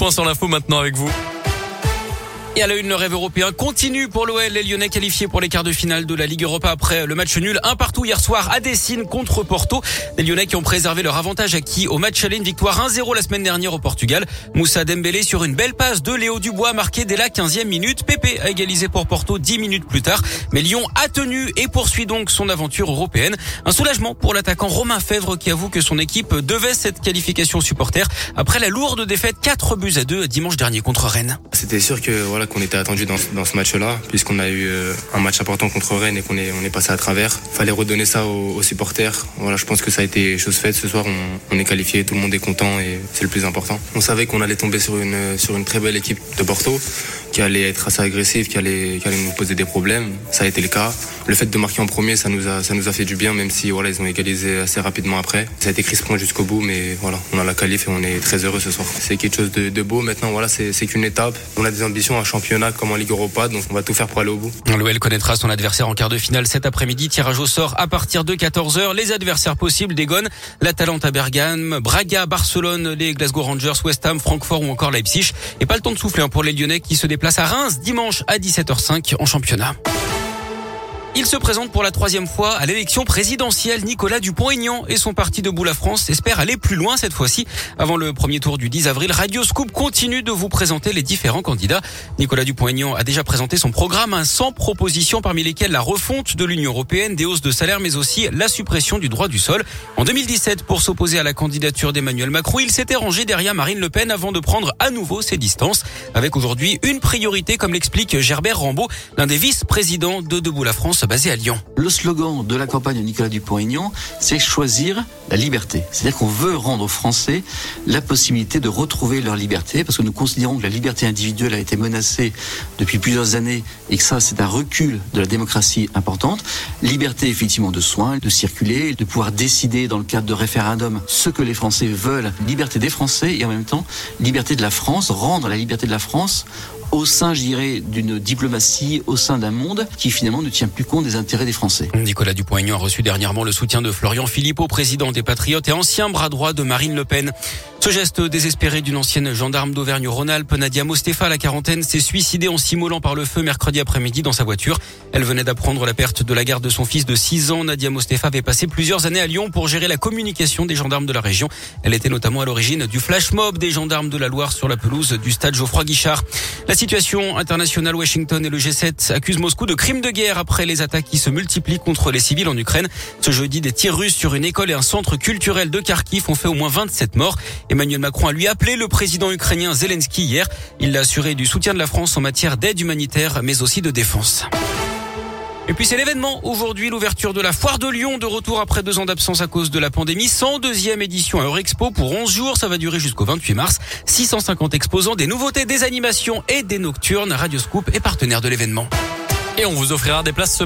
point sur l'info maintenant avec vous. Et à la une, le rêve européen continue pour l'OL. Les Lyonnais qualifiés pour les quarts de finale de la Ligue Europa après le match nul un partout hier soir à Dessine contre Porto. Les Lyonnais qui ont préservé leur avantage acquis au match aller, une victoire 1-0 la semaine dernière au Portugal. Moussa Dembélé sur une belle passe de Léo Dubois marqué dès la 15e minute. Pépé a égalisé pour Porto 10 minutes plus tard. Mais Lyon a tenu et poursuit donc son aventure européenne. Un soulagement pour l'attaquant Romain Fèvre qui avoue que son équipe devait cette qualification supporter après la lourde défaite 4 buts à 2 dimanche dernier contre Rennes. C'était sûr que voilà qu'on était attendu dans, ce match-là, puisqu'on a eu euh, un match important contre Rennes et qu'on est, passé à travers. Fallait redonner ça aux, supporters. Je pense que ça a été chose faite. Ce soir, on, on est qualifié, tout le monde est content et c'est le plus important. On savait qu'on allait tomber sur une, sur une très belle équipe de Porto qui allait être assez agressive, qui allait, qui allait nous poser des problèmes. Ça a été le cas. Le fait de marquer en premier, ça nous a, ça nous a fait du bien, même si voilà, ils ont égalisé assez rapidement après. Ça a été crispant jusqu'au bout, mais voilà, on a la qualif et on est très heureux ce soir. C'est quelque chose de, de beau. Maintenant, voilà, c'est qu'une étape. On a des ambitions en championnat comme en Ligue Europa, donc on va tout faire pour aller au bout. L'OL connaîtra son adversaire en quart de finale cet après-midi. Tirage au sort à partir de 14h. Les adversaires possibles dégonne l'Atalanta Bergame, Braga, Barcelone, les Glasgow Rangers, West Ham, Francfort ou encore Leipzig. Et pas le temps de souffler hein, pour les Lyonnais qui se déplacent à Reims dimanche à 17h05 en championnat. Il se présente pour la troisième fois à l'élection présidentielle. Nicolas Dupont-Aignan et son parti Debout la France espèrent aller plus loin cette fois-ci. Avant le premier tour du 10 avril, Radio Scoop continue de vous présenter les différents candidats. Nicolas Dupont-Aignan a déjà présenté son programme, un 100 propositions parmi lesquelles la refonte de l'Union européenne, des hausses de salaire, mais aussi la suppression du droit du sol. En 2017, pour s'opposer à la candidature d'Emmanuel Macron, il s'était rangé derrière Marine Le Pen avant de prendre à nouveau ses distances, avec aujourd'hui une priorité, comme l'explique Gerbert Rambaud, l'un des vice-présidents de Debout la France basé à Lyon. Le slogan de la campagne de Nicolas Dupont-Aignan, c'est choisir la liberté. C'est-à-dire qu'on veut rendre aux Français la possibilité de retrouver leur liberté, parce que nous considérons que la liberté individuelle a été menacée depuis plusieurs années et que ça, c'est un recul de la démocratie importante. Liberté, effectivement, de soins, de circuler, de pouvoir décider dans le cadre de référendum ce que les Français veulent. Liberté des Français et en même temps, liberté de la France, rendre la liberté de la France au sein, je dirais, d'une diplomatie, au sein d'un monde qui finalement ne tient plus compte des intérêts des Français. Nicolas Dupont-Aignan a reçu dernièrement le soutien de Florian Philippot, président des Patriotes et ancien bras droit de Marine Le Pen. Ce geste désespéré d'une ancienne gendarme d'Auvergne-Rhône-Alpes, Nadia Mostefa, à la quarantaine, s'est suicidée en s'immolant par le feu mercredi après-midi dans sa voiture. Elle venait d'apprendre la perte de la garde de son fils de 6 ans. Nadia Mostefa avait passé plusieurs années à Lyon pour gérer la communication des gendarmes de la région. Elle était notamment à l'origine du flash mob des gendarmes de la Loire sur la pelouse du stade Geoffroy Guichard. La situation internationale, Washington et le G7 accusent Moscou de crimes de guerre après les attaques qui se multiplient contre les civils en Ukraine. Ce jeudi, des tirs russes sur une école et un centre culturel de Kharkiv ont fait au moins 27 morts. Emmanuel Macron a lui appelé le président ukrainien Zelensky hier. Il l'a assuré du soutien de la France en matière d'aide humanitaire, mais aussi de défense. Et puis c'est l'événement aujourd'hui, l'ouverture de la foire de Lyon, de retour après deux ans d'absence à cause de la pandémie. 102e édition à Eurexpo pour 11 jours, ça va durer jusqu'au 28 mars. 650 exposants, des nouveautés, des animations et des nocturnes. Radio Scoop est partenaire de l'événement. Et on vous offrira des places